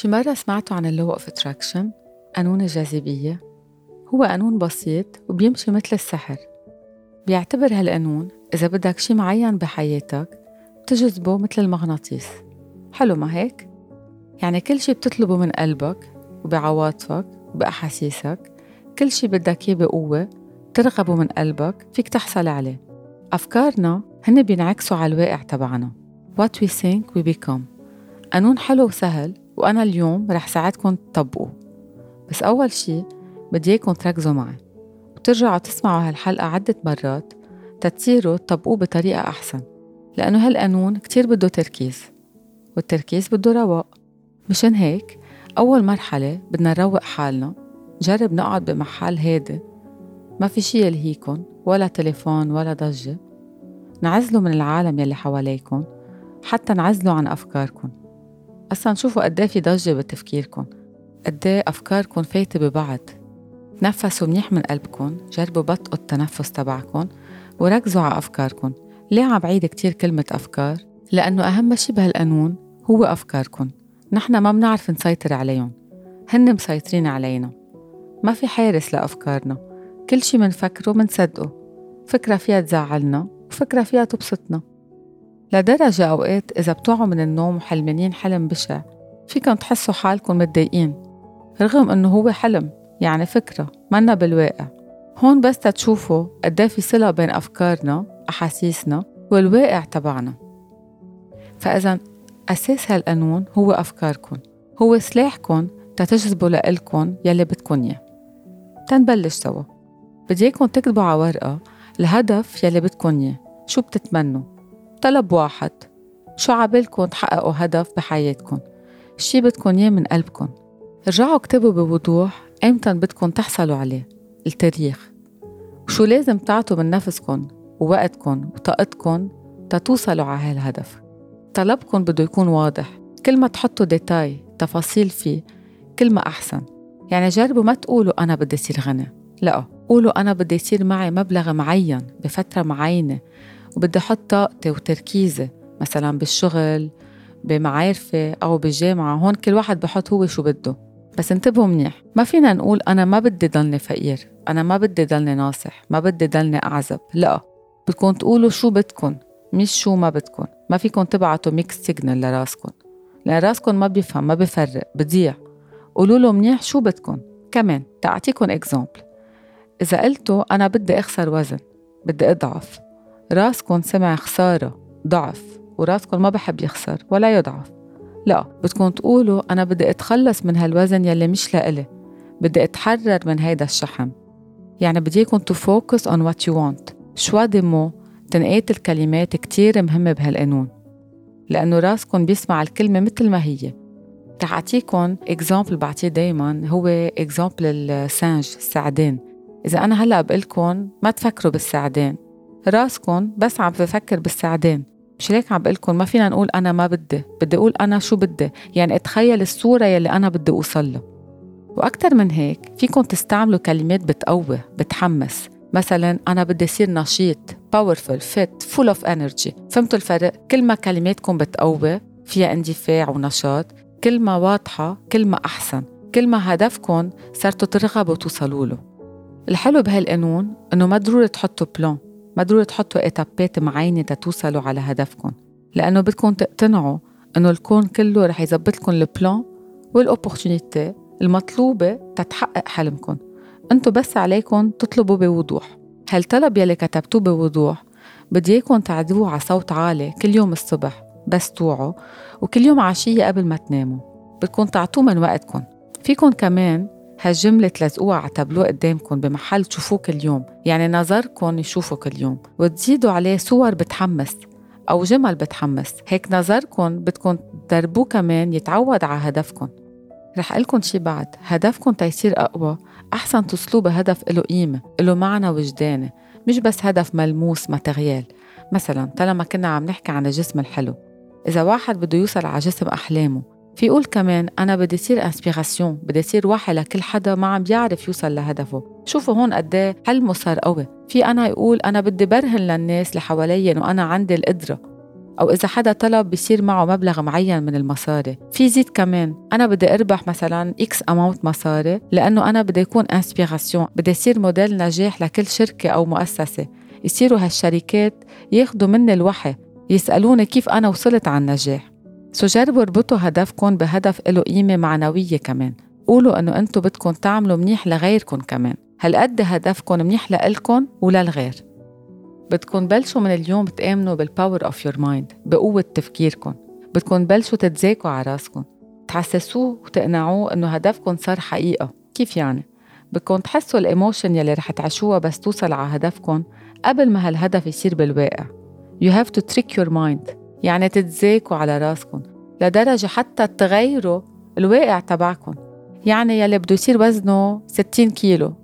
شي مرة سمعتوا عن ال law of attraction قانون الجاذبية هو قانون بسيط وبيمشي مثل السحر. بيعتبر هالقانون إذا بدك شي معين بحياتك بتجذبه مثل المغناطيس. حلو ما هيك؟ يعني كل شي بتطلبه من قلبك وبعواطفك وبأحاسيسك. كل شي بدك إياه بقوة ترغبه من قلبك فيك تحصل عليه. أفكارنا هن بينعكسوا على الواقع تبعنا. What we think we become. قانون حلو وسهل وأنا اليوم رح ساعدكم تطبقوه بس أول شي بدي إياكم تركزوا معي وترجعوا تسمعوا هالحلقة عدة مرات تتصيروا تطبقوه بطريقة أحسن لأنه هالقانون كتير بده تركيز والتركيز بده رواق. مشان هيك أول مرحلة بدنا نروق حالنا نجرب نقعد بمحل هادي ما في شي يلهيكن ولا تليفون ولا ضجة. نعزلوا من العالم يلي حواليكن حتى نعزلوا عن أفكاركن. أصلا شوفوا قديه في ضجة بتفكيركن قديه أفكاركن فايتة ببعض. تنفسوا منيح من قلبكن جربوا بطئوا التنفس تبعكن وركزوا على أفكاركن ليه عم بعيد كتير كلمة أفكار؟ لأنه أهم شي بهالقانون هو أفكاركن نحن ما بنعرف نسيطر عليهم. هن مسيطرين علينا. ما في حارس لأفكارنا. كل شي منفكره منصدقه فكرة فيها تزعلنا وفكرة فيها تبسطنا. لدرجة أوقات إذا بتوعوا من النوم وحلمانين حلم بشع فيكم تحسوا حالكم متضايقين رغم إنه هو حلم يعني فكرة منا بالواقع. هون بس تتشوفوا قد في صلة بين أفكارنا أحاسيسنا والواقع تبعنا. فإذا أساس هالقانون هو أفكاركم هو سلاحكم تتجذبوا لإلكن يلي بدكن إياه. تنبلش سوا. بدي اياكم تكتبوا على ورقة الهدف يلي بدكن إياه شو بتتمنوا؟ طلب واحد. شو عبالكم تحققوا هدف بحياتكم؟ الشي بدكن إياه من قلبكم. رجعوا اكتبوا بوضوح ايمتى بدكم تحصلوا عليه. التاريخ. وشو لازم تعطوا من نفسكم ووقتكم وطاقتكم تتوصلوا على هالهدف. طلبكم بده يكون واضح. كل ما تحطوا ديتاي تفاصيل فيه كل ما أحسن. يعني جربوا ما تقولوا أنا بدي أصير غني. لا. قولوا أنا بدي يصير معي مبلغ معين بفترة معينة. وبدي أحط طاقتي وتركيزي مثلا بالشغل بمعارفي أو بالجامعة هون كل واحد بحط هو شو بده. بس انتبهوا منيح ما فينا نقول أنا ما بدي ضلني فقير أنا ما بدي ضلني ناصح ما بدي ضلني أعزب. لا بدكم تقولوا شو بدكم مش شو ما بدكم. ما فيكم تبعتوا mixed signal لراسكم. لأن راسكم ما بيفهم ما بيفرق بضيع. قولوا له منيح شو بدكم. كمان تعطيكم example إذا قلتوا أنا بدي أخسر وزن بدي أضعف. راسكم سمع خسارة ضعف وراسكم ما بحب يخسر ولا يضعف. لا بدكم تقولوا أنا بدي أتخلص من هالوزن يلي مش لإلي. بدي أتحرر من هيدا الشحم. يعني بدي اياكم to focus on what you want choix des mots تنقيت الكلمات كتير مهمة بهالقانون. لأنه راسكم بيسمع الكلمة مثل ما هي. رح أعطيكم example بعطيه دايما هو example ال singe السعدان إذا أنا هلأ بقلكم ما تفكروا بالسعدان راسكم بس عم بفكر بالسعدان مش ليك عم بقلكم ما فينا نقول أنا ما بدي بدي أقول أنا شو بدي. يعني اتخيل الصورة يلي أنا بدي أوصل له. وأكتر من هيك فيكم تستعملوا كلمات بتقوي بتحمس. مثلا أنا بدي أصير نشيط باورفul fit full of energy. فهمتوا الفرق؟ كل ما كلماتكم بتقوي فيها اندفاع ونشاط. كل ما واضحة كل ما أحسن. كل ما هدفكم صرتوا ترغبوا توصلوا له. الحلو بهالقانون إنه ما ضروري تحطوا بلان ما ضروري تحطوا إتابات معينة تتوصلوا على هدفكم لأنه بدكم تقتنعوا إنه الكون كله رح يزبط لكم البلان والأوبورتونيتي المطلوبة تتحقق حلمكم انتو بس عليكم تطلبوا بوضوح. هالطلب يلي كتبتوه بوضوح؟ بدي اياكم تعدوه على صوت عالي كل يوم الصبح. بس توعوا وكل يوم عشية قبل ما تناموا. بدكم تعطوه من وقتكم فيكم كمان هالجملة تلزقوها على تابلو قدامكم بمحل تشوفوه كل يوم يعني نظركم يشوفوا كل يوم وتزيدوا عليه صور بتحمس أو جمل بتحمس. هيك نظركم بدكم تدربوه كمان يتعود على هدفكم. رح لكم شي بعد. هدفكم تيصير أقوى. أحسن توصلوا بهدف له قيمة له معنى وجداني مش بس هدف ملموس matériel. مثلا طالما كنا عم نحكي عن الجسم الحلو. إذا واحد بده يوصل على جسم أحلامه في يقول كمان أنا بدي يصير inspiration بدي يصير وحي لكل حدا ما عم بيعرف يوصل لهدفه. شوفوا هون قد إيه حلمه صار قوي. في أنا يقول أنا بدي برهن للناس اللي حوالي إنه أنا عندي القدرة. أو إذا حدا طلب بيصير معه مبلغ معين من المصاري. في زيد كمان أنا بدي أربح مثلا X amount مصاري لأنه أنا بدي يكون inspiration بدي يصير موديل نجاح لكل شركة أو مؤسسة. يصيروا هالشركات ياخدوا مني الوحي يسألوني كيف أنا وصلت على النجاح. so جربوا اربطوا هدفكم بهدف له قيمة معنوية كمان. قولوا إنه أنتم بدكم تعملوا منيح لغيركم كمان. هالقد هدفكم منيح لإلكم وللغير بدكم بلشوا من اليوم تآمنوا بال power of your mind بقوة تفكيركم بدكم بلشوا تتذاكوا على راسكم تحسسوه وتقنعوه إنه هدفكم صار حقيقة. كيف يعني؟ بدكم تحسوا ال emotion يلي رح تعيشوها بس توصل على هدفكم قبل ما هالهدف يصير بالواقع. You have to trick your mind. يعني تتذاكوا على راسكم لدرجة حتى تغيروا الواقع تبعكم يعني يلي بده يصير وزنه 60 كيلو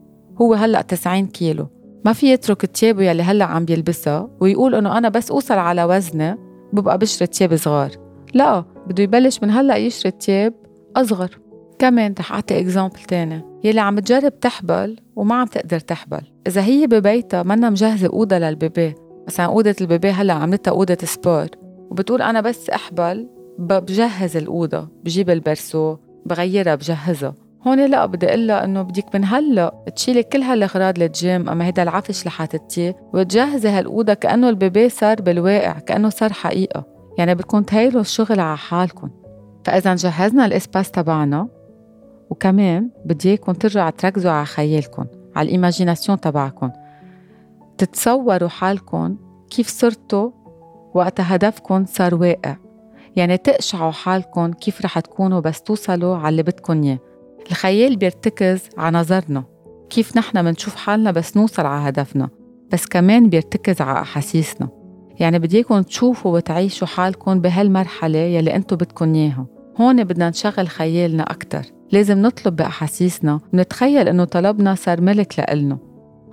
هو هلأ 90 كيلو. ما في يترك تيابه يلي هلأ عم بيلبسها ويقول إنه أنا بس أوصل على وزني ببقى بشري تياب صغار. لا بده يبلش من هلأ يشري تياب أصغر. كمان رح أعطي example تاني يلي عم تجرب تحبل وما عم تقدر تحبل. إذا هي ببيتها منا مجهزة أوضة لل baby. مثلا أوضة ال baby هلأ عملتها أوضة sport. وبتقول أنا بس أحبل بجهز الأوضة بجيب ال berceau بغيرها بجهزها. هون لا بدي أقول إنه بدك من هلا تشيلي كل هالأغراض للجيم أما هيدا العفش اللي حاطتيه وتجهزي هالأوضة كأنه ال baby صار بالواقع كأنه صار حقيقة. يعني بدكم تهيلوا الشغل على حالكم. فإذا جهزنا ال espace تبعنا وكمان بدي إياكم ترجعوا تركزوا على خيالكم على ال imagination تبعكم. تتصوروا حالكم كيف صرتوا وقت هدفكم صار واقع. يعني تقشعوا حالكم كيف رح تكونوا بس توصلوا على اللي بدكم إياه. الخيال بيرتكز على نظرنا. كيف نحن منشوف حالنا بس نوصل على هدفنا بس كمان بيرتكز على أحاسيسنا. يعني بدي اياكم تشوفوا وتعيشوا حالكم بهالمرحلة يلي انتو بدكم إياها. هون بدنا نشغل خيالنا أكتر. لازم نطلب بأحاسيسنا ونتخيل إنه طلبنا صار ملك لإلنا.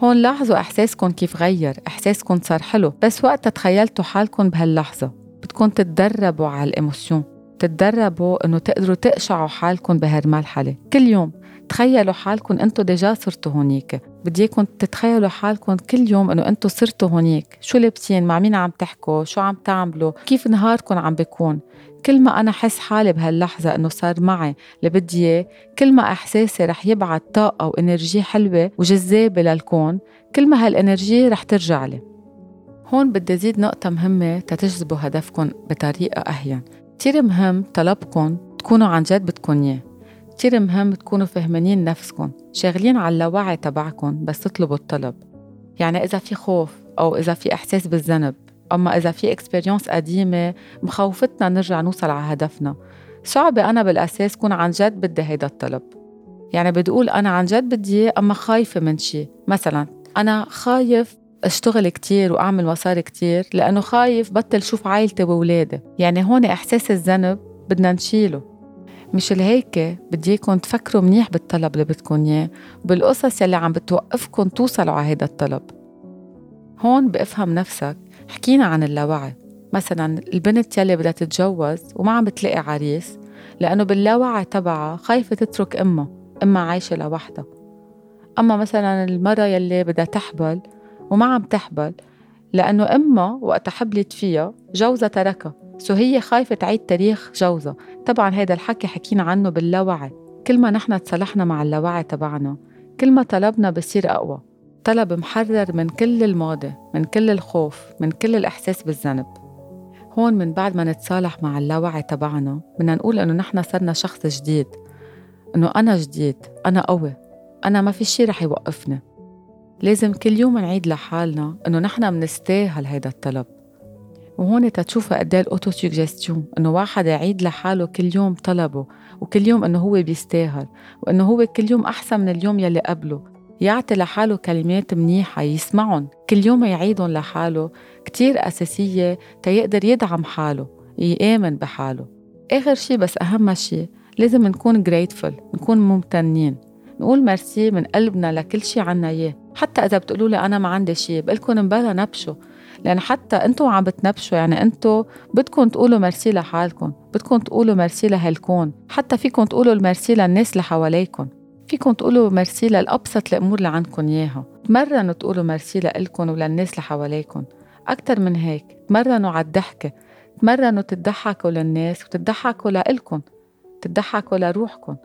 هون لاحظوا إحساسكم كيف غير إحساسكم صار حلو بس وقتها تخيلتوا حالكم بهاللحظة بدكم تتدربوا على ال émotion تتدربوا إنه تقدروا تقشعوا حالكم بهالمرحلة كل يوم. تخيلوا حالكم أنتم déjà صرتوا هونيك. بدي اياكم تتخيلوا حالكم كل يوم انه أنتم صرتوا هونيك. شو لابسين؟ مع مين عم تحكوا؟ شو عم تعملوا؟ كيف نهاركم عم بيكون؟ كل ما أنا حس حالي بهاللحظة إنه صار معي اللي بدي إياه كل ما إحساسي رح يبعث طاقة و energy حلوة وجذابة للكون كل ما هال energy رح ترجع لي. هون بدي زيد نقطة مهمة تتجذبوا هدفكم بطريقة أهين. كتير مهم طلبكم تكونوا عن جد بدكم إياه. كتير مهم تكونوا فهمانين نفسكم شاغلين على اللاوعي تبعكم بس تطلبوا الطلب. يعني إذا في خوف أو إذا في إحساس بالذنب أما إذا في إكسبيريونس قديمة مخوفتنا نرجع نوصل على هدفنا. صعب أنا بالأساس كون عن جد بدي هيدا الطلب. يعني بتقول أنا عن جد بدي أما خايفة من شي. مثلا أنا خايف أشتغل كتير وأعمل مصاري كتير لأنه خايف بطل شوف عائلتي وأولادي. يعني هون إحساس الذنب بدنا نشيله. مش لهيك بدي إياكم تفكروا منيح بالطلب اللي بدكم إياه وبالقصص يلي عم بتوقفكم توصلوا على هيدا الطلب. هون بأفهم نفسك حكينا عن اللاوعي. مثلا البنت يلي بدها تتجوز وما عم بتلاقي عريس لأنه باللاوعي تبعها خايفة تترك أمها أمها عايشة لوحدها. أما مثلا المرة يلي بدها تحبل وما عم تحبل لأنه أمها وقت حبلت فيها جوزها تركها. سو هي خايفة تعيد تاريخ جوزها. طبعا هذا الحكي حكينا عنه باللاوعي. كل ما نحن تصالحنا مع اللاوعي تبعنا كل ما طلبنا بصير أقوى. طلب محرر من كل الماضي من كل الخوف من كل الإحساس بالذنب. هون من بعد ما نتصالح مع اللاوعي تبعنا بدنا نقول إنه نحن صرنا شخص جديد. إنه أنا جديد أنا قوي أنا ما في شي رح يوقفني. لازم كل يوم نعيد لحالنا إنه نحن منستاهل هيدا الطلب. وهون تتشوفوا قد إيه ال auto-suggestion إنه واحد يعيد لحاله كل يوم طلبه وكل يوم إنه هو بيستاهل وإنه هو كل يوم أحسن من اليوم يلي قبله. يعطي لحاله كلمات منيحة يسمعهم كل يوم يعيدهم لحاله كتير أساسية تيقدر يدعم حاله يآمن بحاله. آخر شي بس أهم شي لازم نكون grateful نكون ممتنين. نقول مرسي من قلبنا لكل شي عنا إياه. حتى إذا بتقولوا لي أنا ما عندي شي بقلكم مبلا نبشوا. لأن حتى أنتم عم بتنبشوا يعني أنتم بدكم تقولوا مرسي لحالكم بدكم تقولوا مرسي لهالكون حتى فيكم تقولوا المرسي للناس اللي حواليكم فيكم تقولوا مرسي للأبسط الأمور اللي عندكم إياها. تمرنوا تقولوا مرسي لإلكم وللناس اللي حواليكم. أكتر من هيك تمرنوا على الضحكة تتمرنوا تضحكوا للناس وتضحكوا لإلكن تضحكوا لروحكم.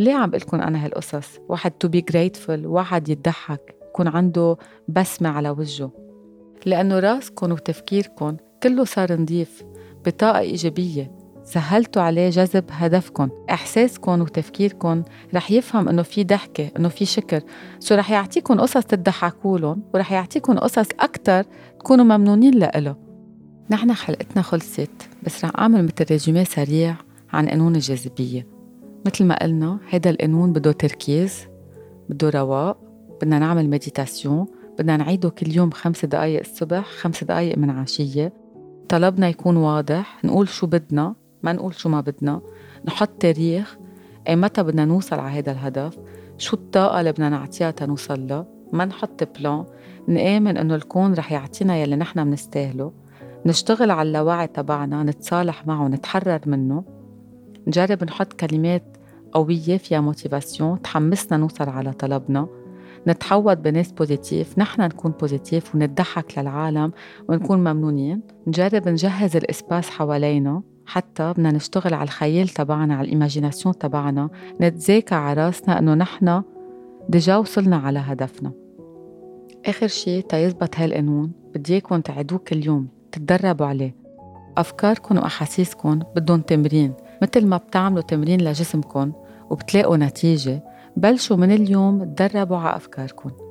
ليه عم بقلكن أنا هالقصص؟ واحد تو بي grateful واحد يضحك يكون عنده بسمة على وجهه. لأنه راسكن وتفكيركن كله صار نظيف بطاقة إيجابية. سهلتوا عليه جذب هدفكم إحساسكم وتفكيركم رح يفهم إنه في ضحكة إنه في شكر. so رح يعطيكم قصص تضحكوا لهم ورح يعطيكم قصص أكتر تكونوا ممنونين لإله. نحن حلقتنا خلصت بس رح أعمل مثل résumé سريع عن قانون الجاذبية. مثل ما قلنا هيدا القانون بده تركيز بده رواق بدنا نعمل méditation بدنا نعيده كل يوم خمس دقايق الصبح خمس دقايق من عشية. طلبنا يكون واضح نقول شو بدنا ما نقول شو ما بدنا. نحط تاريخ أي متى بدنا نوصل على هذا الهدف شو الطاقة اللي بدنا نعطيها تنوصل له ما نحط plan نآمن إنه الكون رح يعطينا يلي نحن منستاهله. نشتغل على اللاوعي تبعنا نتصالح معه نتحرر منه. نجرب نحط كلمات قوية فيها motivation تحمسنا نوصل على طلبنا. نتحوط بناس positif نحن نكون positif ونضحك للعالم ونكون ممنونين. نجرب نجهز ال espace حوالينا حتى بدنا نشتغل على الخيال تبعنا على ال imagination تبعنا نتذاكى على راسنا إنه نحن déjà وصلنا على هدفنا. آخر شي تيظبط هالقانون. بدي إياكم تعيدوه كل يوم. تتدربوا عليه. أفكاركم وأحاسيسكم بدهم تمرين. مثل ما بتعملوا تمرين لجسمكم وبتلاقوا نتيجة بلشوا من اليوم تدربوا على أفكاركم.